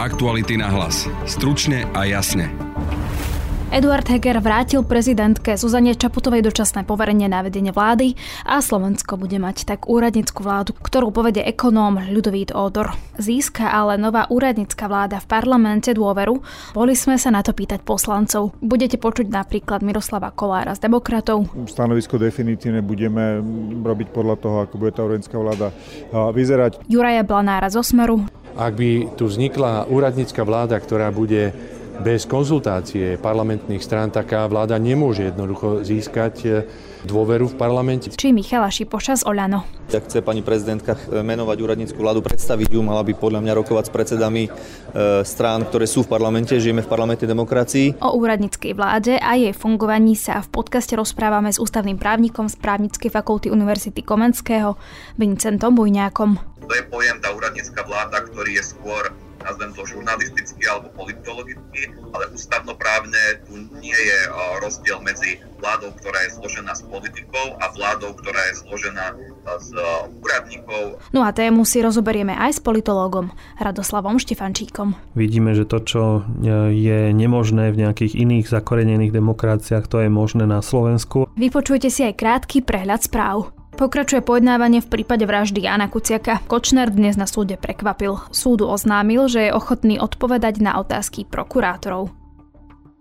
Aktuality na hlas. Stručne a jasne. Eduard Heger vrátil prezidentke Zuzane Čaputovej dočasné poverenie na vedenie vlády a Slovensko bude mať tak úradnickú vládu, ktorú povede ekonóm Ľudovít Odor. Získa ale nová úradnická vláda v parlamente dôveru? Boli sme sa na to pýtať poslancov. Budete počuť napríklad Miroslava Kolára z demokratov. Stanovisko definitívne budeme robiť podľa toho, ako bude tá úradnická vláda vyzerať. Juraja Blanára zo Smeru. Ak by tu vznikla úradnícka vláda, ktorá bude bez konzultácie parlamentných strán taká vláda nemôže jednoducho získať e, dôveru v parlamente. Či Michala Šipoša z Oľano. Ak chce pani prezidentka menovať úradnícku vládu, predstaviť ju, mala by podľa mňa rokovať s predsedami e, strán, ktoré sú v parlamente, žijeme v parlamente demokracii. O úradníckej vláde a jej fungovaní sa v podcaste rozprávame s ústavným právnikom z právnickej fakulty Univerzity Komenského, Vincentom Bujňákom. To je pojem tá úradnícka vláda, ktorý je skôr nazvem to žurnalisticky alebo politologicky, ale ústavnoprávne tu nie je rozdiel medzi vládou, ktorá je zložená z politikov a vládou, ktorá je zložená z úradníkov. No a tému si rozoberieme aj s politológom Radoslavom Štefančíkom. Vidíme, že to, čo je nemožné v nejakých iných zakorenených demokraciách, to je možné na Slovensku. Vypočujte si aj krátky prehľad správ. Pokračuje pojednávanie v prípade vraždy Jana Kuciaka. Kočner dnes na súde prekvapil. Súdu oznámil, že je ochotný odpovedať na otázky prokurátorov.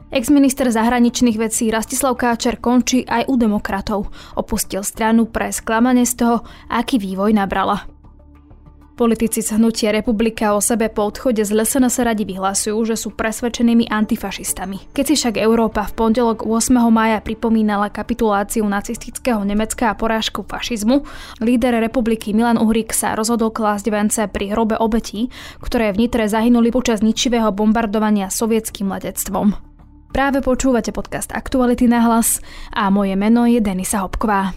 Ex-minister zahraničných vecí Rastislav Káčer končí aj u demokratov. Opustil stranu pre sklamanie z toho, aký vývoj nabrala. Politici z hnutia Republika o sebe po odchode z sa radi vyhlasujú, že sú presvedčenými antifašistami. Keď si však Európa v pondelok 8. maja pripomínala kapituláciu nacistického Nemecka a porážku fašizmu, líder republiky Milan Uhrik sa rozhodol klásť vence pri hrobe obetí, ktoré v Nitre zahynuli počas ničivého bombardovania sovietským letectvom. Práve počúvate podcast Aktuality na hlas a moje meno je Denisa Hopková.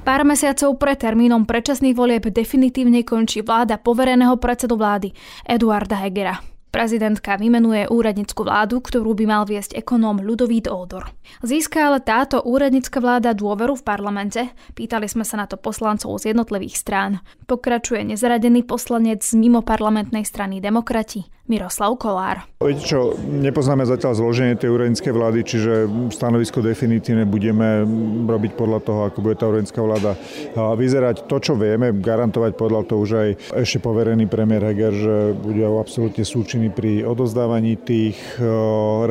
Pár mesiacov pred termínom predčasných volieb definitívne končí vláda povereného predsedu vlády Eduarda Hegera. Prezidentka vymenuje úradnickú vládu, ktorú by mal viesť ekonóm Ľudovít Ódor. Získa ale táto úradnická vláda dôveru v parlamente? Pýtali sme sa na to poslancov z jednotlivých strán. Pokračuje nezaradený poslanec z mimo parlamentnej strany Demokrati Miroslav Kolár. Viete čo, nepoznáme zatiaľ zloženie tej úradníckej vlády, čiže stanovisko definitívne budeme robiť podľa toho, ako bude tá úradnícka vláda vyzerať. To, čo vieme, garantovať podľa toho už aj ešte poverený premiér Heger, že bude absolútne súčinný pri odozdávaní tých e,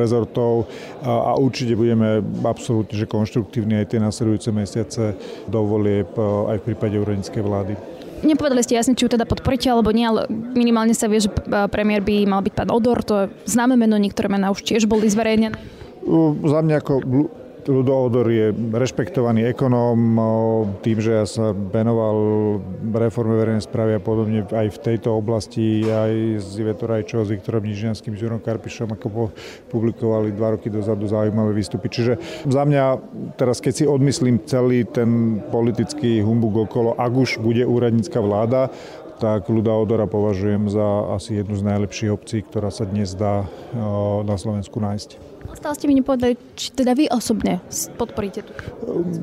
rezortov a určite budeme absolútne že konštruktívni aj tie nasledujúce mesiace do volieb e, aj v prípade úradníckej vlády. Nepovedali ste jasne, či ju teda podporíte alebo nie, ale minimálne sa vie, že e, premiér by mal byť pán Odor, to je známe meno, niektoré mená už tiež boli zverejnené. Za mňa ako Ludo Odor je rešpektovaný ekonóm, tým, že ja sa venoval reforme verejnej správy a podobne aj v tejto oblasti, aj s Ivetou Rajčovou, s Viktorom Nižňanským, s Jurom Karpišom, ako publikovali dva roky dozadu zaujímavé výstupy. Čiže za mňa, teraz keď si odmyslím celý ten politický humbug okolo, ak už bude úradnícka vláda, tak Luda Odora považujem za asi jednu z najlepších obcí, ktorá sa dnes dá na Slovensku nájsť. Stále ste mi nepovedali, či teda vy osobne podporíte tu.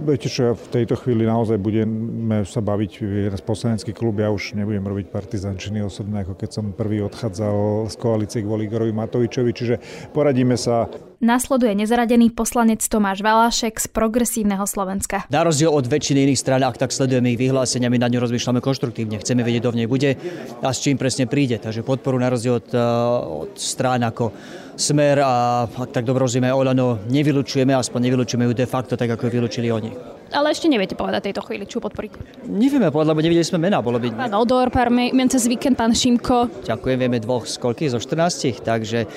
Viete čo, ja v tejto chvíli naozaj budeme sa baviť z poslanecký klub. Ja už nebudem robiť partizančiny osobne, ako keď som prvý odchádzal z koalície kvôli Igorovi Matovičovi. Čiže poradíme sa Nasleduje nezaradený poslanec Tomáš Valášek z Progresívneho Slovenska. Na rozdiel od väčšiny iných strán, ak tak sledujeme ich vyhlásenia, my na ňu rozmýšľame konštruktívne. Chceme vedieť, kto v nej bude a s čím presne príde. Takže podporu na rozdiel od, eh, od strán ako Smer a ak tak dobro rozumieme Olano, nevylučujeme, aspoň nevylučujeme ju de facto tak, ako ju vylúčili oni. Ale ešte neviete povedať tejto chvíli, čo podporíte. Nevieme povedať, lebo nevideli sme mená. Bolo by... Pán Odor, pár mien cez víkend, pán Šimko. Ďakujem, vieme dvoch z koľky, zo 14, takže e,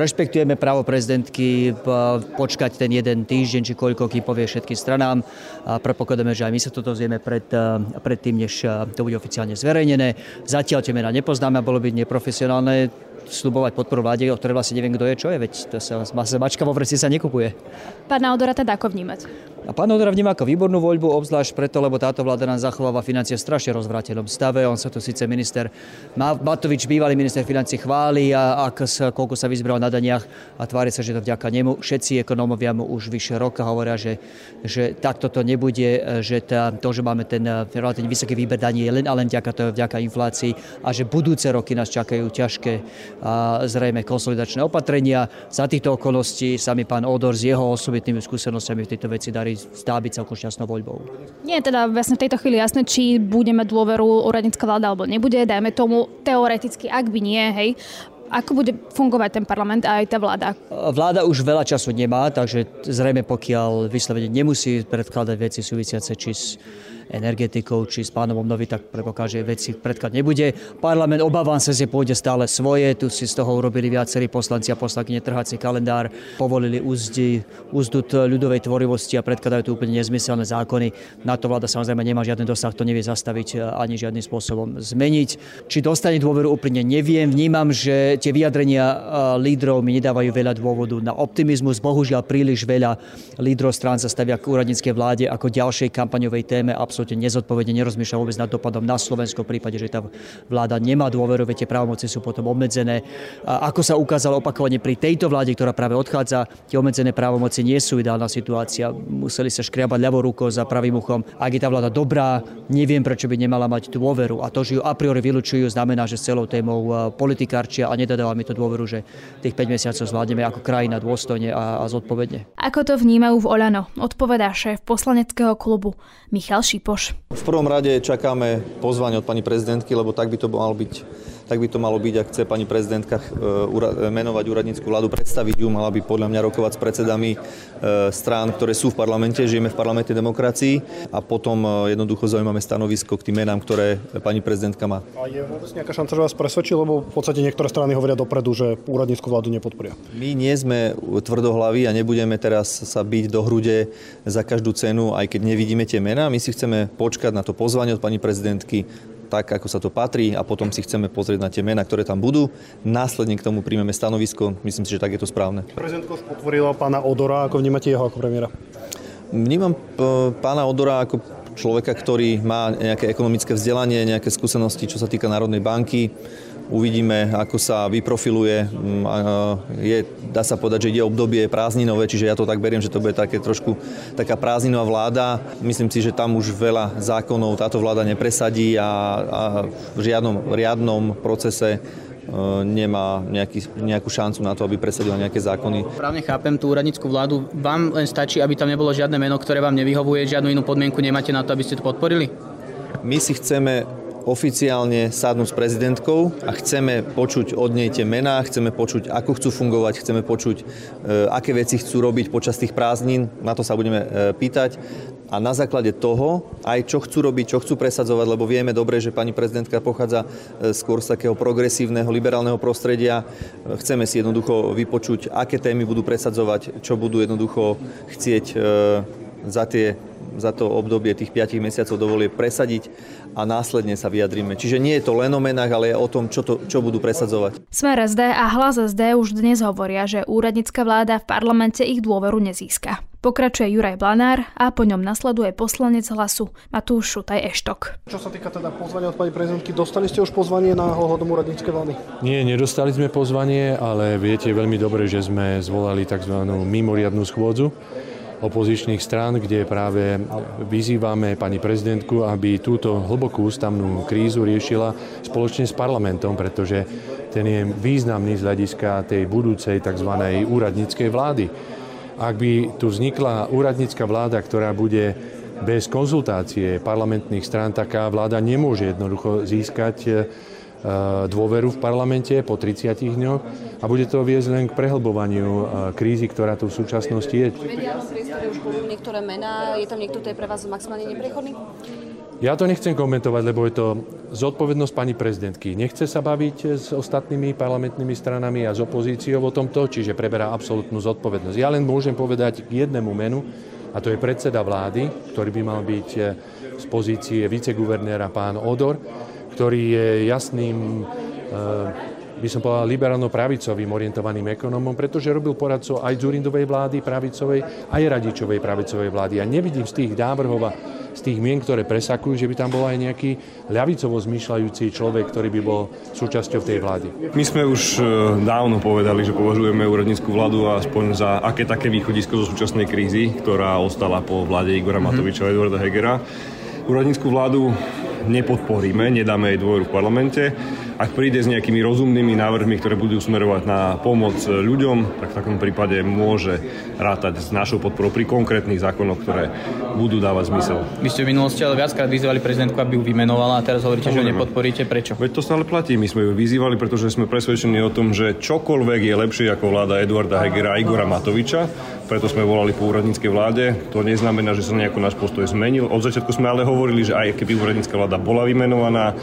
rešpektujeme právo prezidentky e, počkať ten jeden týždeň, či koľko, kým povie všetkým stranám. A predpokladáme, že aj my sa toto zvieme pred, e, pred tým, než to bude oficiálne zverejnené. Zatiaľ tie mená nepoznáme a bolo by neprofesionálne slubovať podporu vláde, o ktorej vlastne neviem, kto je, čo je, veď to sa, mačka vo vreci sa nekupuje. Pána Odora teda ako vnímať? A pán Odora vníma ako výbornú voľbu, obzvlášť preto, lebo táto vláda nám zachováva financie v strašne rozvrátenom stave. On sa tu síce minister Matovič, bývalý minister financí, chváli a ak sa, koľko sa vyzbral na daniach a tvári sa, že to vďaka nemu. Všetci ekonómovia mu už vyše roka hovoria, že, že takto to nebude, že tá, to, že máme ten relatívne vysoký výber daní je len a len vďaka, to, vďaka inflácii a že budúce roky nás čakajú ťažké a zrejme konsolidačné opatrenia. Za týchto okolností sami pán Odor s jeho osobitnými skúsenostiami v tejto veci darí zdá byť celkom šťastnou voľbou. Nie je teda vlastne v tejto chvíli jasné, či budeme dôveru úradnícka vláda alebo nebude. Dajme tomu teoreticky, ak by nie, hej, ako bude fungovať ten parlament a aj tá vláda? Vláda už veľa času nemá, takže zrejme pokiaľ vyslovene nemusí predkladať veci súvisiace či s energetikou či s pánom obnovy, tak predpokladám, veci predklad nebude. Parlament, obávam sa, že pôjde stále svoje. Tu si z toho urobili viacerí poslanci a poslankyne trhací kalendár, povolili úzdi, úzdut ľudovej tvorivosti a predkladajú tu úplne nezmyselné zákony. Na to vláda samozrejme nemá žiadny dosah, to nevie zastaviť ani žiadnym spôsobom zmeniť. Či dostane dôveru úplne neviem. Vnímam, že tie vyjadrenia lídrov mi nedávajú veľa dôvodu na optimizmus. Bohužiaľ príliš veľa lídrov strán sa stavia k úradníckej vláde ako ďalšej kampaňovej téme absolútne nezodpovedne nerozmýšľa vôbec nad dopadom na Slovensko v prípade, že tá vláda nemá dôveru, tie právomoci sú potom obmedzené. A ako sa ukázalo opakovane pri tejto vláde, ktorá práve odchádza, tie obmedzené právomoci nie sú ideálna situácia. Museli sa škriabať ľavou rukou za pravým uchom. Ak je tá vláda dobrá, neviem, prečo by nemala mať dôveru. A to, že ju a priori vylučujú, znamená, že s celou témou e, politikárčia a nedodáva mi to dôveru, že tých 5 mesiacov zvládneme ako krajina dôstojne a, a zodpovedne. Ako to vnímajú v Oľano? Odpovedá šéf poslaneckého klubu Michal Šip. Šipoš. V prvom rade čakáme pozvanie od pani prezidentky, lebo tak by to malo byť tak by to malo byť, ak chce pani prezidentka e, menovať úradnícku vládu, predstaviť ju, mala by podľa mňa rokovať s predsedami e, strán, ktoré sú v parlamente, žijeme v parlamente demokracii a potom e, jednoducho zaujímame stanovisko k tým menám, ktoré pani prezidentka má. A je vôbec nejaká šanca, že vás presvedčí, lebo v podstate niektoré strany hovoria dopredu, že úradnícku vládu nepodporia. My nie sme tvrdohlaví a nebudeme teraz sa byť do hrude za každú cenu, aj keď nevidíme tie mená. My si chceme počkať na to pozvanie od pani prezidentky, tak, ako sa to patrí a potom si chceme pozrieť na tie mená, ktoré tam budú. Následne k tomu príjmeme stanovisko. Myslím si, že tak je to správne. Prezidentka už potvorila pána Odora. Ako vnímate jeho ako premiéra? Vnímam pána Odora ako človeka, ktorý má nejaké ekonomické vzdelanie, nejaké skúsenosti, čo sa týka Národnej banky Uvidíme, ako sa vyprofiluje. Mm, je, dá sa povedať, že ide obdobie prázdninové, čiže ja to tak beriem, že to bude také trošku taká prázdninová vláda. Myslím si, že tam už veľa zákonov táto vláda nepresadí a, a v žiadnom riadnom procese e, nemá nejaký, nejakú šancu na to, aby presadila nejaké zákony. Právne chápem tú úradnícku vládu. Vám len stačí, aby tam nebolo žiadne meno, ktoré vám nevyhovuje, žiadnu inú podmienku nemáte na to, aby ste to podporili? My si chceme oficiálne sadnúť s prezidentkou a chceme počuť od nej tie mená, chceme počuť, ako chcú fungovať, chceme počuť, e, aké veci chcú robiť počas tých prázdnin, na to sa budeme e, pýtať a na základe toho aj čo chcú robiť, čo chcú presadzovať, lebo vieme dobre, že pani prezidentka pochádza e, skôr z takého progresívneho, liberálneho prostredia. Chceme si jednoducho vypočuť, aké témy budú presadzovať, čo budú jednoducho chcieť za tie za to obdobie tých 5 mesiacov dovolie presadiť a následne sa vyjadríme. Čiže nie je to len o menách, ale o tom, čo, to, čo budú presadzovať. Smer SD a hlas SD už dnes hovoria, že úradnícka vláda v parlamente ich dôveru nezíska. Pokračuje Juraj Blanár a po ňom nasleduje poslanec hlasu Matúš Šutaj Eštok. Čo sa týka teda pozvania od pani prezidentky, dostali ste už pozvanie na ohľadom úradníckej vlády? Nie, nedostali sme pozvanie, ale viete veľmi dobre, že sme zvolali tzv. mimoriadnú schôdzu opozičných strán, kde práve vyzývame pani prezidentku, aby túto hlbokú ústavnú krízu riešila spoločne s parlamentom, pretože ten je významný z hľadiska tej budúcej tzv. úradníckej vlády. Ak by tu vznikla úradnícka vláda, ktorá bude bez konzultácie parlamentných strán, taká vláda nemôže jednoducho získať Eh, dôveru v parlamente po 30 dňoch a bude to viesť len k prehlbovaniu eh, krízy, ktorá tu v súčasnosti je. V priestore už budú niektoré mená, je tam niekto, kto je pre vás maximálne neprechodný? Ja to nechcem komentovať, lebo je to zodpovednosť pani prezidentky. Nechce sa baviť s ostatnými parlamentnými stranami a s opozíciou o tomto, čiže preberá absolútnu zodpovednosť. Ja len môžem povedať k jednému menu, a to je predseda vlády, ktorý by mal byť eh, z pozície viceguvernéra pán Odor, ktorý je jasným, eh, by som povedal, liberálno-pravicovým orientovaným ekonomom, pretože robil poradcov aj Zurindovej vlády pravicovej, aj Radičovej pravicovej vlády. A nevidím z tých návrhov a z tých mien, ktoré presakujú, že by tam bol aj nejaký ľavicovo zmýšľajúci človek, ktorý by bol súčasťou tej vlády. My sme už e, dávno povedali, že považujeme úradnícku vládu aspoň za aké také východisko zo súčasnej krízy, ktorá ostala po vláde Igora mhm. Matoviča a Eduarda Hegera. Úradnícku vládu nepodporíme, nedáme jej dôveru v parlamente. Ak príde s nejakými rozumnými návrhmi, ktoré budú smerovať na pomoc ľuďom, tak v takom prípade môže rátať s našou podporou pri konkrétnych zákonoch, ktoré budú dávať zmysel. Vy ste v minulosti ale viackrát vyzývali prezidentku, aby ju vymenovala a teraz hovoríte, že ju nepodporíte. Prečo? Veď to stále platí. My sme ju vyzývali, pretože sme presvedčení o tom, že čokoľvek je lepšie ako vláda Eduarda Hegera a Igora Matoviča. Preto sme volali po úradníckej vláde. To neznamená, že sa nejako náš postoj zmenil. Od začiatku sme ale hovorili, že aj keby úradnícka vláda bola vymenovaná,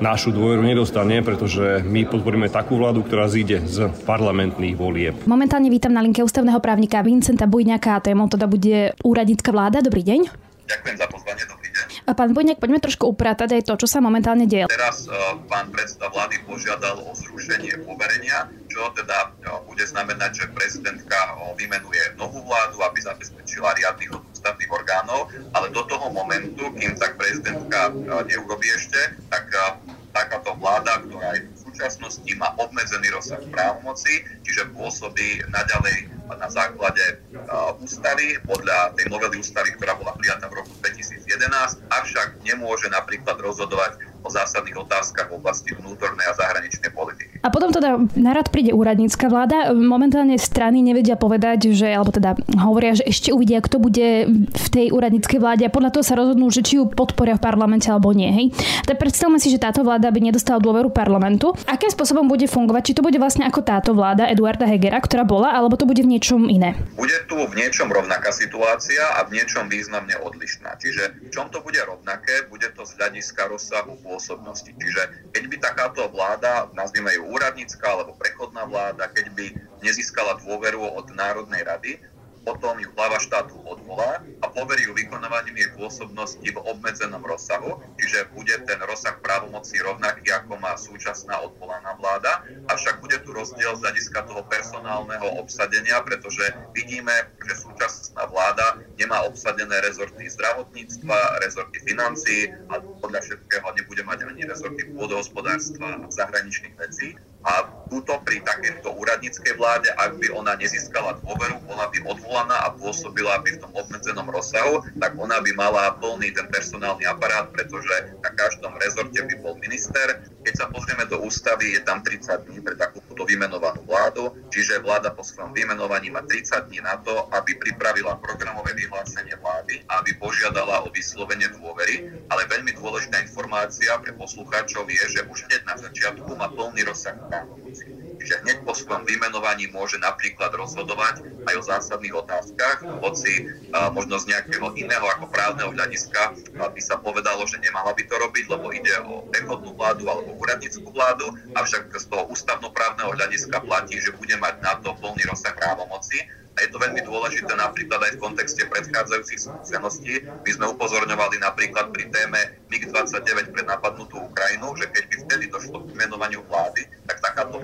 našu dôveru nedostane, pretože my podporíme takú vládu, ktorá zíde z parlamentných volieb. Momentálne vítam na linke ústavného právnika Vincenta Bujňaka a témou teda bude úradnícka vláda. Dobrý deň. Ďakujem za pozvanie, dobrý deň. A pán Bujňak, poďme trošku upratať aj to, čo sa momentálne deje. Teraz uh, pán predseda vlády požiadal o zrušenie poverenia, čo teda uh, bude znamenať, že prezidentka uh, vymenuje novú vládu, aby zabezpečila riadny chod ústavných orgánov, ale do toho momentu, kým tak prezidentka neurobí ešte, tak takáto vláda, ktorá v súčasnosti má obmedzený rozsah právomoci, čiže pôsobí naďalej na základe uh, ústavy, podľa tej novely ústavy, ktorá bola prijatá v roku 2011, avšak nemôže napríklad rozhodovať o zásadných otázkach v oblasti vnútornej a zahraničnej politiky. A potom teda narad príde úradnícka vláda. Momentálne strany nevedia povedať, že, alebo teda hovoria, že ešte uvidia, kto bude v tej úradníckej vláde a podľa toho sa rozhodnú, že či ju podporia v parlamente alebo nie. Hej. Tak predstavme si, že táto vláda by nedostala dôveru parlamentu. Akým spôsobom bude fungovať? Či to bude vlastne ako táto vláda Eduarda Hegera, ktorá bola, alebo to bude v niečom iné? Bude tu v niečom rovnaká situácia a v niečom významne odlišná. Čiže v čom to bude rovnaké, bude to z hľadiska rozsahu pôsobnosti. Čiže keď by takáto vláda, nazvime ju úradnícka alebo prechodná vláda, keď by nezískala dôveru od Národnej rady, potom ju hlava štátu odvolá a poverí ju vykonávaním jej pôsobnosti v obmedzenom rozsahu, čiže bude ten rozsah právomocí rovnaký, ako má súčasná odvolaná vláda, avšak bude tu rozdiel z hľadiska toho personálneho obsadenia, pretože vidíme, že súčasná vláda nemá obsadené rezorty zdravotníctva, rezorty financií a podľa všetkého nebude mať ani rezorty pôdohospodárstva a zahraničných vecí. A túto pri takejto úradníckej vláde, ak by ona nezískala dôveru, bola by odvolaná a pôsobila by v tom obmedzenom rozsahu, tak ona by mala plný ten personálny aparát, pretože na každom rezorte by bol minister. Keď sa pozrieme do ústavy, je tam 30 dní pre takúto vymenovanú vládu, čiže vláda po svojom vymenovaní má 30 dní na to, aby pripravila programové vyhlásenie vlády, aby požiadala o vyslovenie dôvery, ale veľmi dôležitá informácia pre poslucháčov je, že už hneď na začiatku má plný rozsah právomoci. Čiže hneď po svojom vymenovaní môže napríklad rozhodovať aj o zásadných otázkach, hoci a, možno z nejakého iného ako právneho hľadiska by sa povedalo, že nemala by to robiť, lebo ide o prechodnú vládu alebo úradnickú vládu, avšak z toho ústavnoprávneho hľadiska platí, že bude mať na to plný rozsah právomoci a je to veľmi dôležité napríklad aj v kontexte predchádzajúcich skúseností. My sme upozorňovali napríklad pri téme MiG-29 pre napadnutú Ukrajinu, že keď by vtedy došlo k menovaniu vlády,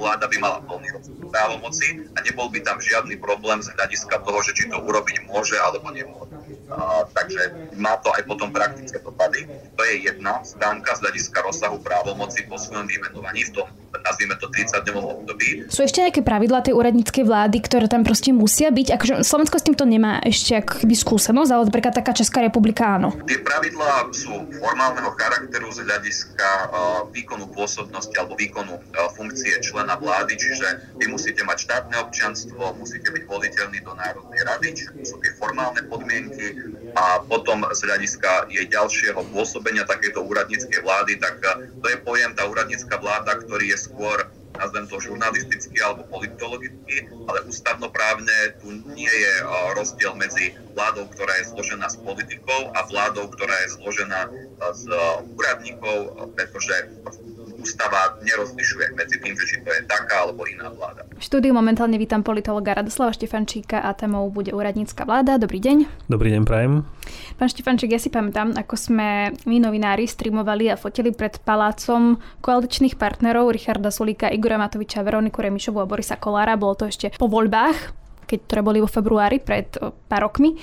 vláda by mala plný právomoci a nebol by tam žiadny problém z hľadiska toho, že či to urobiť môže alebo nemôže. A, takže má to aj potom praktické dopady. To je jedna stránka z hľadiska rozsahu právomoci po svojom vymenovaní v tom nazvime to 30-dňovom období. Sú ešte nejaké pravidlá tej úradníckej vlády, ktoré tam proste musia byť? Akože Slovensko s týmto nemá ešte akoby skúsenosť, ale napríklad taká Česká republika áno. Tie pravidlá sú formálneho charakteru z hľadiska uh, výkonu pôsobnosti alebo výkonu uh, funkcie člena vlády, čiže vy musíte mať štátne občianstvo, musíte byť voliteľní do Národnej rady, čiže sú tie formálne podmienky a potom z hľadiska jej ďalšieho pôsobenia takéto úradníckej vlády, tak uh, to je pojem tá úradnícka vláda, ktorý je skôr nazvem to žurnalisticky alebo politologicky, ale ústavnoprávne tu nie je rozdiel medzi vládou, ktorá je zložená z politikov a vládou, ktorá je zložená z úradníkov, pretože v ústava nerozlišuje medzi tým, že či to je taká alebo iná vláda. V štúdiu momentálne vítam politologa Radoslava Štefančíka a témou bude úradnícka vláda. Dobrý deň. Dobrý deň, prajem. Pán Štefančík, ja si pamätám, ako sme my novinári streamovali a fotili pred palácom koaličných partnerov Richarda Sulíka, Igora Matoviča, Veroniku Remišovu a Borisa Kolára. Bolo to ešte po voľbách, keď ktoré boli vo februári pred pár rokmi.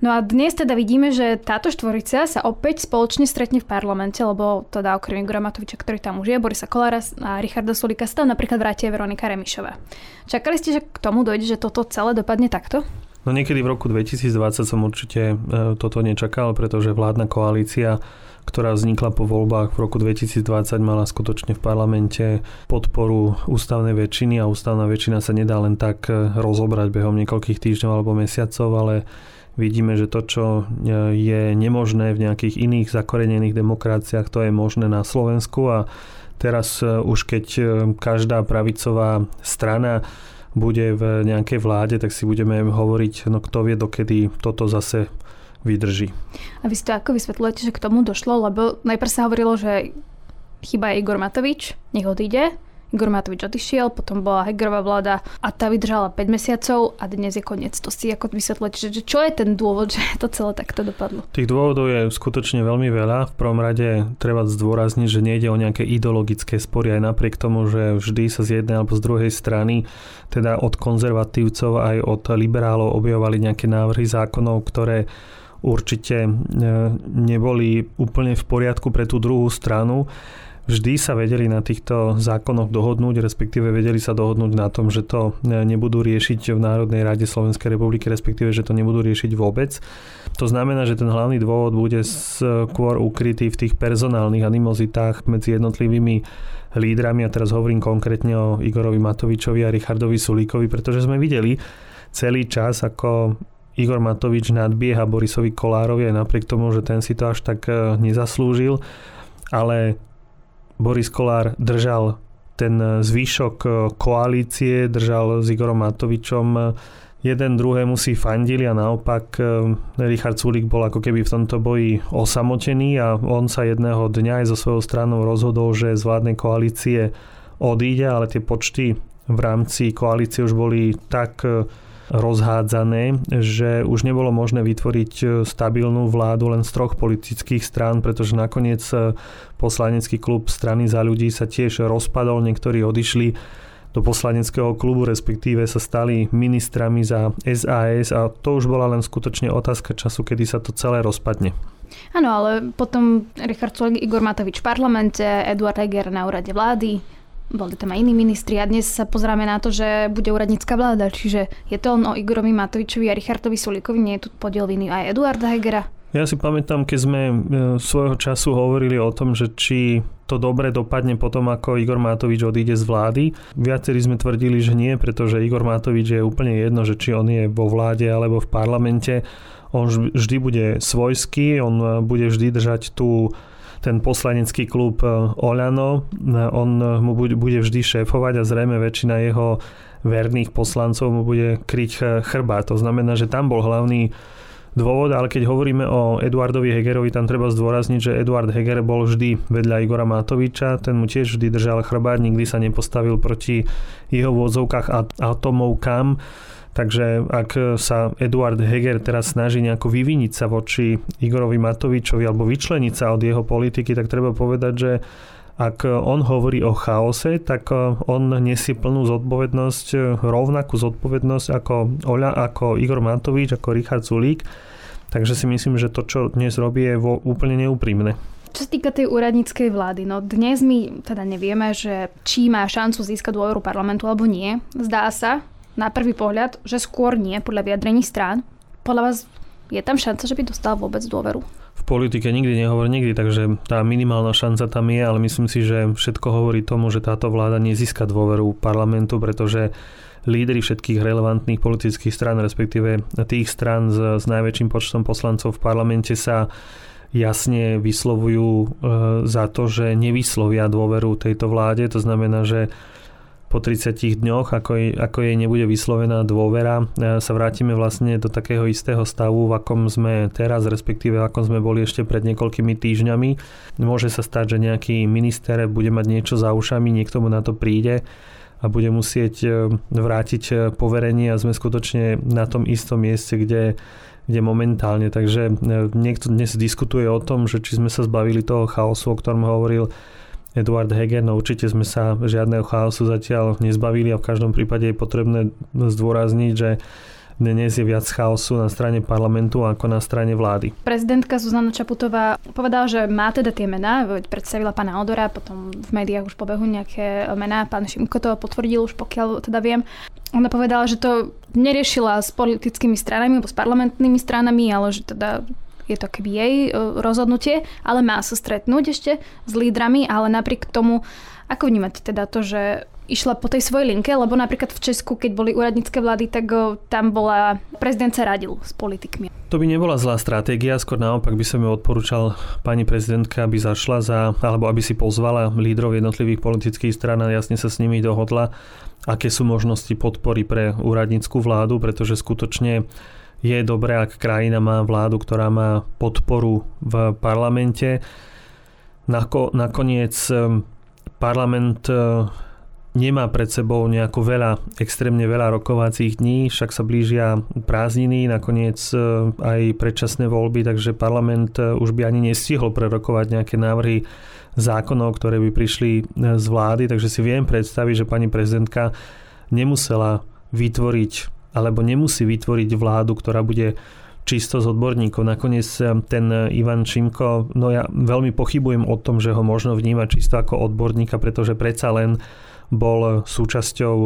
No a dnes teda vidíme, že táto štvorica sa opäť spoločne stretne v parlamente, lebo teda okrem Igora Matoviča, ktorý tam už je, Borisa Kolára a Richarda Sulika sa tam napríklad vrátia Veronika Remišová. Čakali ste, že k tomu dojde, že toto celé dopadne takto? No niekedy v roku 2020 som určite e, toto nečakal, pretože vládna koalícia ktorá vznikla po voľbách v roku 2020, mala skutočne v parlamente podporu ústavnej väčšiny a ústavná väčšina sa nedá len tak e, rozobrať behom niekoľkých týždňov alebo mesiacov, ale Vidíme, že to, čo e, je nemožné v nejakých iných zakorenených demokraciách, to je možné na Slovensku a teraz e, už keď e, každá pravicová strana bude v nejakej vláde, tak si budeme hovoriť, no kto vie, dokedy toto zase vydrží. A vy si to ako vysvetľujete, že k tomu došlo? Lebo najprv sa hovorilo, že chyba je Igor Matovič, nech odíde. Igor Matovič odišiel, potom bola Hegerová vláda a tá vydržala 5 mesiacov a dnes je koniec. To si ako vysvetľujete, že čo je ten dôvod, že to celé takto dopadlo? Tých dôvodov je skutočne veľmi veľa. V prvom rade treba zdôrazniť, že nejde o nejaké ideologické spory aj napriek tomu, že vždy sa z jednej alebo z druhej strany, teda od konzervatívcov aj od liberálov objavovali nejaké návrhy zákonov, ktoré určite e, neboli úplne v poriadku pre tú druhú stranu vždy sa vedeli na týchto zákonoch dohodnúť, respektíve vedeli sa dohodnúť na tom, že to e, nebudú riešiť v Národnej rade Slovenskej republiky, respektíve, že to nebudú riešiť vôbec. To znamená, že ten hlavný dôvod bude skôr ukrytý v tých personálnych animozitách medzi jednotlivými lídrami, a teraz hovorím konkrétne o Igorovi Matovičovi a Richardovi Sulíkovi, pretože sme videli celý čas, ako Igor Matovič nadbieha Borisovi Kolárovi aj napriek tomu, že ten si to až tak e, nezaslúžil, ale Boris Kolár držal ten zvyšok e, koalície, držal s Igorom Matovičom jeden druhému si fandili a naopak Richard Sulik bol ako keby v tomto boji osamotený a on sa jedného dňa aj so svojou stranou rozhodol, že z vládnej koalície odíde, ale tie počty v rámci koalície už boli tak rozhádzané, že už nebolo možné vytvoriť e, stabilnú vládu len z troch politických strán, pretože nakoniec e, poslanecký klub strany za ľudí sa tiež rozpadol, niektorí odišli do poslaneckého klubu, respektíve sa stali ministrami za SAS a to už bola len skutočne otázka času, kedy sa to celé rozpadne. Áno, ale potom Richard Sulik, Igor Matovič v parlamente, Eduard Heger na úrade vlády, boli tam aj iní ministri a dnes sa pozráme na to, že bude úradnícka vláda, čiže je to on o Igorovi Matovičovi a Richardovi Sulíkovi, nie je tu podiel viny aj Eduarda Hegera? Ja si pamätám, keď sme e, svojho času hovorili o tom, že či to dobre dopadne potom, ako Igor Matovič odíde z vlády. Viacerí sme tvrdili, že nie, pretože Igor Matovič je úplne jedno, že či on je vo vláde alebo v parlamente. On vždy bude svojský, on e, bude vždy držať tú ten poslanecký klub e, Oľano. E, on e, mu bude vždy šéfovať a zrejme väčšina jeho verných poslancov mu bude kryť chrba. To znamená, že tam bol hlavný dôvod, ale keď hovoríme o Eduardovi Hegerovi, tam treba zdôrazniť, že Eduard Heger bol vždy vedľa Igora Matoviča, ten mu tiež vždy držal chrbát, nikdy sa nepostavil proti jeho vôzovkách a atomovkám. Takže ak sa Eduard Heger teraz snaží nejako vyviniť sa voči Igorovi Matovičovi alebo vyčleniť sa od jeho politiky, tak treba povedať, že ak on hovorí o chaose, tak on nesie plnú zodpovednosť, rovnakú zodpovednosť ako Oľa, ako Igor Matovič, ako Richard Zulík. Takže si myslím, že to, čo dnes robí, je úplne neúprimné. Čo sa týka tej úradníckej vlády, no dnes my teda nevieme, že či má šancu získať dôveru parlamentu alebo nie. Zdá sa, na prvý pohľad, že skôr nie, podľa vyjadrení strán. Podľa vás je tam šanca, že by dostal vôbec dôveru? V politike nikdy nehovor nikdy, takže tá minimálna šanca tam je, ale myslím si, že všetko hovorí tomu, že táto vláda nezíska dôveru parlamentu, pretože lídry všetkých relevantných politických strán, respektíve tých strán s, s najväčším počtom poslancov v parlamente sa jasne vyslovujú e, za to, že nevyslovia dôveru tejto vláde. To znamená, že po 30 dňoch, ako jej, ako jej nebude vyslovená dôvera, e, sa vrátime vlastne do takého istého stavu, v akom sme teraz, respektíve v akom sme boli ešte pred niekoľkými týždňami. Môže sa stať, že nejaký minister bude mať niečo za ušami, niekto mu na to príde a bude musieť e, vrátiť e, poverenie a sme skutočne na tom istom mieste, kde kde momentálne. Takže niekto dnes diskutuje o tom, že či sme sa zbavili toho chaosu, o ktorom hovoril Eduard Heger, no určite sme sa žiadneho chaosu zatiaľ nezbavili a v každom prípade je potrebné zdôrazniť, že dnes je viac chaosu na strane parlamentu ako na strane vlády. Prezidentka Zuzana Čaputová povedala, že má teda tie mená, predstavila pána Odora, potom v médiách už pobehu nejaké mená, pán Šimko to potvrdil už pokiaľ teda viem. Ona povedala, že to neriešila s politickými stranami alebo s parlamentnými stranami, ale že teda je to keby jej e, rozhodnutie, ale má sa stretnúť ešte s lídrami, ale napriek tomu, ako vnímate teda to, že išla po tej svojej linke, lebo napríklad v Česku, keď boli úradnícke vlády, tak e, tam bola, prezident sa radil s politikmi. To by nebola zlá stratégia, skôr naopak by som ju odporúčal pani prezidentka, aby zašla za, alebo aby si pozvala lídrov jednotlivých politických stran a jasne sa s nimi dohodla, aké sú možnosti podpory pre úradnícku vládu, pretože skutočne je dobré, ak krajina má vládu, ktorá má podporu v parlamente. Nako, nakoniec ehm, parlament ehm, nemá pred sebou nejako veľa, extrémne veľa rokovacích dní, však sa blížia prázdniny, nakoniec ehm, aj predčasné voľby, takže parlament už by ani nestihol prerokovať nejaké návrhy zákonov, ktoré by prišli z vlády, takže si viem predstaviť, že pani prezidentka nemusela vytvoriť alebo nemusí vytvoriť vládu, ktorá bude čisto z odborníkov. Nakoniec eh, ten Ivan Šimko, no ja veľmi pochybujem o tom, že ho možno vnímať čisto ako odborníka, pretože predsa len bol súčasťou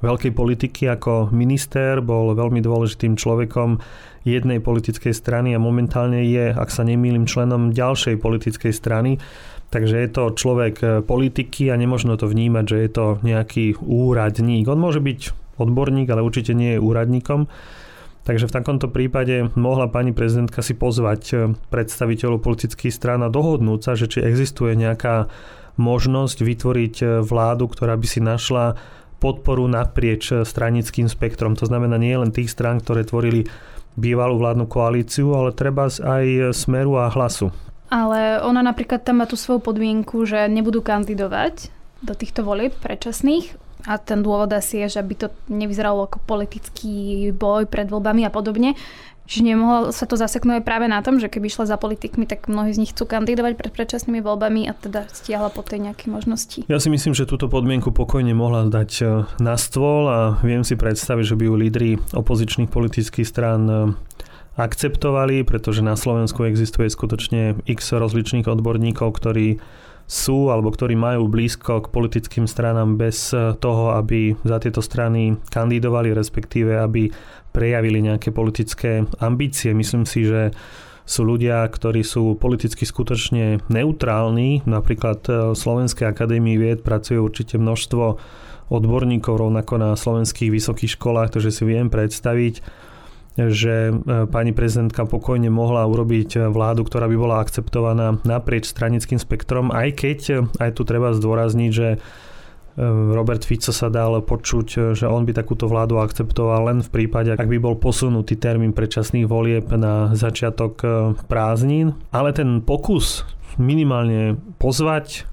veľkej politiky ako minister, bol veľmi dôležitým človekom jednej politickej strany a momentálne je, ak sa nemýlim, členom ďalšej politickej strany. Takže je to človek eh, politiky a nemožno to vnímať, že je to nejaký úradník. On môže byť odborník, ale určite nie je úradníkom. Takže v takomto prípade mohla pani prezidentka si pozvať eh, predstaviteľov politických strán a dohodnúť sa, že či existuje nejaká možnosť vytvoriť eh, vládu, ktorá by si našla podporu naprieč eh, stranickým spektrom. To znamená nie len tých strán, ktoré tvorili bývalú vládnu koalíciu, ale treba aj smeru a hlasu. Ale ona napríklad tam má tú svoju podmienku, že nebudú kandidovať do týchto volieb predčasných a ten dôvod asi je, že by to nevyzeralo ako politický boj pred voľbami a podobne. Čiže nemohlo sa to zaseknúť práve na tom, že keby išla za politikmi, tak mnohí z nich chcú kandidovať pred predčasnými voľbami a teda stiahla po tej nejaké možnosti. Ja si myslím, že túto podmienku pokojne mohla dať e, na stôl a viem si predstaviť, že by ju lídry opozičných politických strán e, akceptovali, pretože na Slovensku existuje skutočne x rozličných odborníkov, ktorí sú alebo ktorí majú blízko k politickým stranám bez eh, toho, aby za tieto strany kandidovali, respektíve aby prejavili nejaké politické ambície. Myslím si, že sú ľudia, ktorí sú politicky skutočne neutrálni. Napríklad eh, v Slovenskej akadémii vied pracuje určite množstvo odborníkov rovnako na slovenských vysokých školách, takže si viem predstaviť, že e, pani prezidentka pokojne mohla urobiť e, vládu, ktorá by bola akceptovaná naprieč stranickým spektrom, aj keď e, aj tu treba zdôrazniť, že Robert Fico sa dal počuť, že on by takúto vládu akceptoval len v prípade, ak by bol posunutý termín predčasných volieb na začiatok prázdnin. Ale ten pokus minimálne pozvať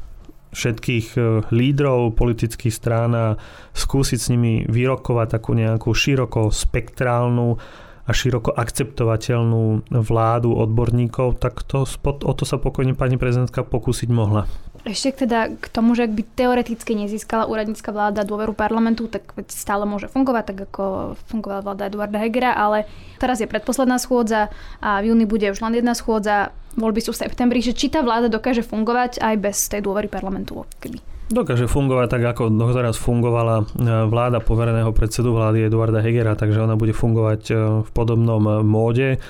všetkých lídrov politických strán a skúsiť s nimi vyrokovať takú nejakú široko spektrálnu a široko akceptovateľnú vládu odborníkov, tak to, o to sa pokojne pani prezidentka pokúsiť mohla. Ešte teda k tomu, že ak by teoreticky nezískala úradnícka vláda dôveru parlamentu, tak stále môže fungovať, tak ako fungovala vláda Eduarda Hegera, ale teraz je predposledná schôdza a v júni bude už len jedna schôdza, voľby sú v septembri, že či tá vláda dokáže fungovať aj bez tej dôvery parlamentu. Keby. Dokáže fungovať tak, ako doteraz fungovala e, vláda povereného predsedu vlády Eduarda Hegera, takže ona bude fungovať e, v podobnom e, móde.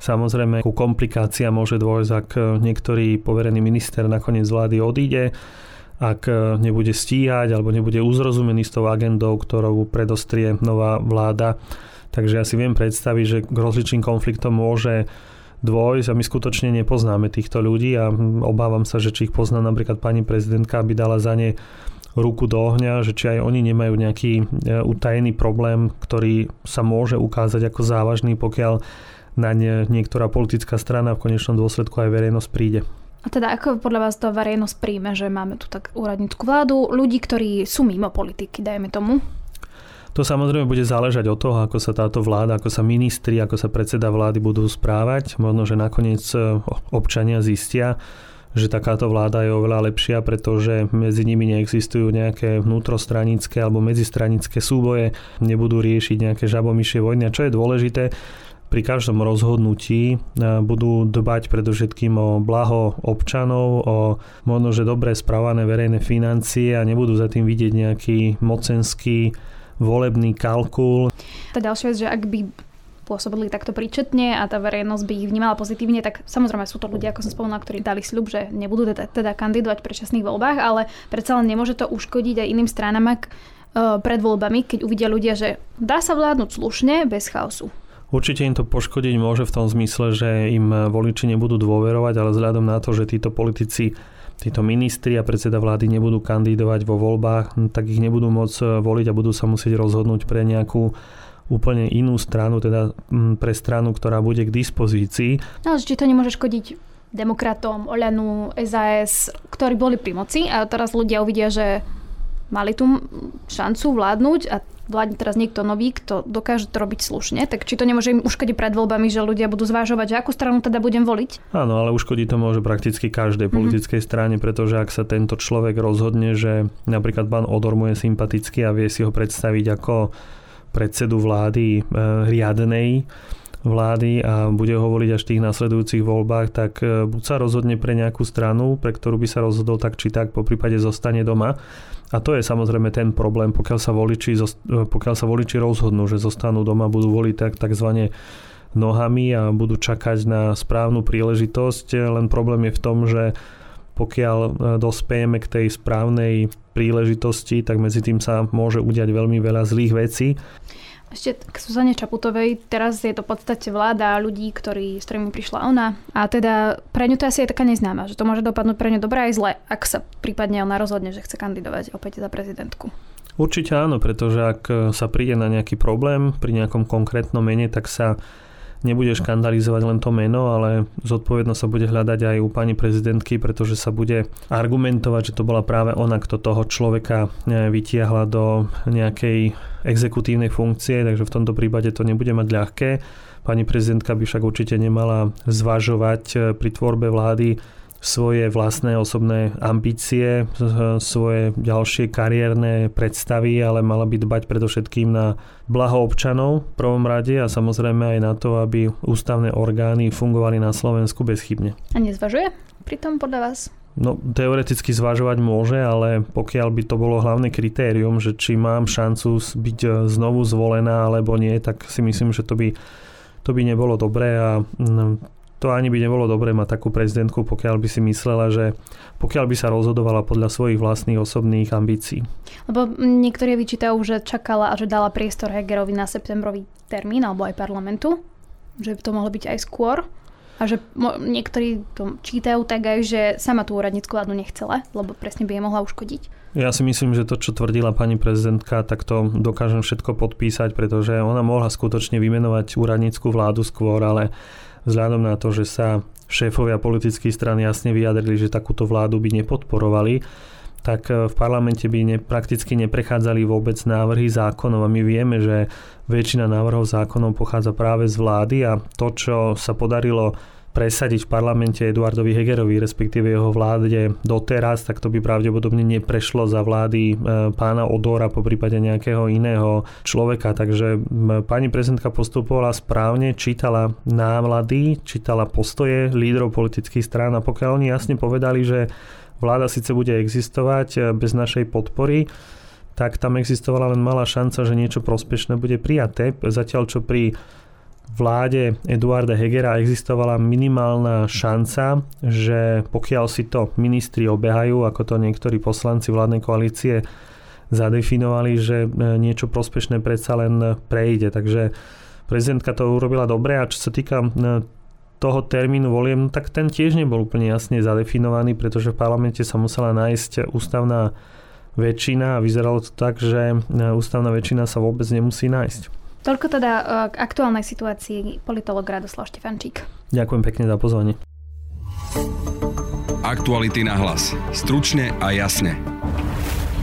Samozrejme, ku komplikácia môže dôjsť, ak niektorý poverený minister nakoniec vlády odíde, ak nebude stíhať alebo nebude uzrozumený s tou agendou, ktorou predostrie nová vláda. Takže ja si viem predstaviť, že k rozličným konfliktom môže dvojsť a my skutočne nepoznáme týchto ľudí a obávam sa, že či ich pozná napríklad pani prezidentka, aby dala za ne ruku do ohňa, že či aj oni nemajú nejaký e, utajený problém, ktorý sa môže ukázať ako závažný, pokiaľ na ne niektorá politická strana v konečnom dôsledku aj verejnosť príde. A teda ako podľa vás to verejnosť príjme, že máme tu tak úradnícku vládu, ľudí, ktorí sú mimo politiky, dajme tomu? To samozrejme bude záležať od toho, ako sa táto vláda, ako sa ministri, ako sa predseda vlády budú správať. Možno, že nakoniec e, občania zistia, že takáto vláda je oveľa lepšia, pretože medzi nimi neexistujú nejaké vnútrostranické alebo medzistranické súboje, nebudú riešiť nejaké žabomyšie vojny. A čo je dôležité, pri každom rozhodnutí e, budú dbať predovšetkým o blaho občanov, o možno, že dobre správané verejné financie a nebudú za tým vidieť nejaký mocenský volebný kalkul. Tá ďalšia vec, že ak by pôsobili takto príčetne a tá verejnosť by ich vnímala pozitívne, tak samozrejme sú to ľudia, ako som spomenula, ktorí dali sľub, že nebudú teda, teda kandidovať v predčasných voľbách, ale predsa len nemôže to uškodiť aj iným stranám, ak e, pred voľbami, keď uvidia ľudia, že dá sa vládnuť slušne bez chaosu. Určite im to poškodiť môže v tom zmysle, že im voliči nebudú dôverovať, ale vzhľadom na to, že títo politici títo ministri a predseda vlády nebudú kandidovať vo voľbách, tak ich nebudú môcť e, voliť a budú sa musieť rozhodnúť pre nejakú úplne inú stranu, teda pre stranu, ktorá bude k dispozícii. No, či to nemôže škodiť demokratom, Oľanu, SAS, ktorí boli pri moci a teraz ľudia uvidia, že mali tu šancu vládnuť a vládne teraz niekto nový, kto dokáže to robiť slušne, tak či to nemôže im uškodiť pred voľbami, že ľudia budú zvážovať, že akú stranu teda budem voliť? Áno, ale uškodiť to môže prakticky každej mm-hmm. politickej strane, pretože ak sa tento človek rozhodne, že napríklad pán Odor mu je sympatický a vie si ho predstaviť ako predsedu vlády e, riadnej, vlády a bude ho voliť až v tých nasledujúcich voľbách, tak e, buď sa rozhodne pre nejakú stranu, pre ktorú by sa rozhodol tak či tak, po prípade zostane doma a to je samozrejme ten problém, pokiaľ sa voliči, pokiaľ sa voliči rozhodnú, že zostanú doma, budú voliť tak, takzvané nohami a budú čakať na správnu príležitosť. Len problém je v tom, že pokiaľ e, dospejeme k tej správnej príležitosti, tak medzi tým sa môže udiať veľmi veľa zlých vecí. Ešte k Suzane Čaputovej, teraz je to v podstate vláda ľudí, ktorí, s ktorými prišla ona. A teda pre ňu to asi je taká neznáma, že to môže dopadnúť pre ňu dobré aj zle, ak sa prípadne ona rozhodne, že chce kandidovať opäť za prezidentku. Určite áno, pretože ak sa príde na nejaký problém pri nejakom konkrétnom mene, tak sa nebude škandalizovať len to meno, ale zodpovednosť sa bude hľadať aj u pani prezidentky, pretože sa bude argumentovať, že to bola práve ona, kto toho človeka e, vytiahla do nejakej exekutívnej funkcie, takže v tomto prípade to nebude mať ľahké. Pani prezidentka by však určite nemala zvažovať e, pri tvorbe vlády svoje vlastné osobné ambície, svoje ďalšie kariérne predstavy, ale mala by dbať predovšetkým na blaho občanov v prvom rade a samozrejme aj na to, aby ústavné orgány fungovali na Slovensku bezchybne. A nezvažuje pritom podľa vás? No, teoreticky zvažovať môže, ale pokiaľ by to bolo hlavné kritérium, že či mám šancu byť znovu zvolená alebo nie, tak si myslím, že to by, to by nebolo dobré a to ani by nebolo dobré mať takú prezidentku, pokiaľ by si myslela, že pokiaľ by sa rozhodovala podľa svojich vlastných osobných ambícií. Lebo niektorí vyčítajú, že čakala a že dala priestor Hegerovi na septembrový termín alebo aj parlamentu, že by to mohlo byť aj skôr. A že niektorí to čítajú tak aj, že sama tú úradnícku vládu nechcela, lebo presne by jej mohla uškodiť. Ja si myslím, že to, čo tvrdila pani prezidentka, tak to dokážem všetko podpísať, pretože ona mohla skutočne vymenovať úradnícku vládu skôr, ale vzhľadom na to, že sa šéfovia politických stran jasne vyjadrili, že takúto vládu by nepodporovali, tak e, v parlamente by ne, prakticky neprechádzali vôbec návrhy zákonov. A my vieme, že väčšina návrhov zákonov pochádza práve z vlády a to, čo sa podarilo presadiť v parlamente Eduardovi Hegerovi, respektíve jeho vláde doteraz, tak to by pravdepodobne neprešlo za vlády e, pána Odora po prípade nejakého iného človeka. Takže pani prezidentka postupovala správne, čítala námlady, čítala postoje lídrov politických strán a pokiaľ oni jasne povedali, že vláda síce bude existovať e, bez našej podpory, tak tam existovala len malá šanca, že niečo prospešné bude prijaté. Zatiaľ čo pri vláde Eduarda Hegera existovala minimálna šanca, že pokiaľ si to ministri obehajú, ako to niektorí poslanci vládnej koalície zadefinovali, že e, niečo prospešné predsa len prejde. Takže prezidentka to urobila dobre a čo sa týka e, toho termínu voliem, tak ten tiež nebol úplne jasne zadefinovaný, pretože v parlamente sa musela nájsť ústavná väčšina a vyzeralo to tak, že ústavná väčšina sa vôbec nemusí nájsť. Toľko teda k aktuálnej situácii politolog Radoslav Štefančík. Ďakujem pekne za pozvanie. Aktuality na hlas. Stručne a jasne.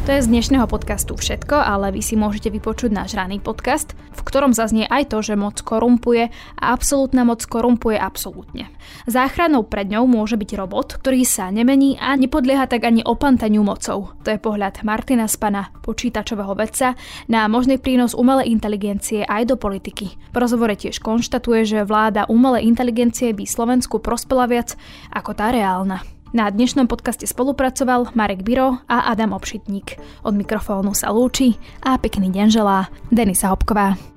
To je z dnešného podcastu všetko, ale vy si môžete vypočuť náš ranný podcast, ktorom zaznie aj to, že moc korumpuje a absolútna moc korumpuje absolútne. Záchranou pred ňou môže byť robot, ktorý sa nemení a nepodlieha tak ani opantaniu mocou. To je pohľad Martina Spana, počítačového vedca, na možný prínos umelej inteligencie aj do politiky. V rozhovore tiež konštatuje, že vláda umelej inteligencie by Slovensku prospela viac ako tá reálna. Na dnešnom podcaste spolupracoval Marek Biro a Adam Obšitník. Od mikrofónu sa lúči a pekný deň želá Denisa Hopková.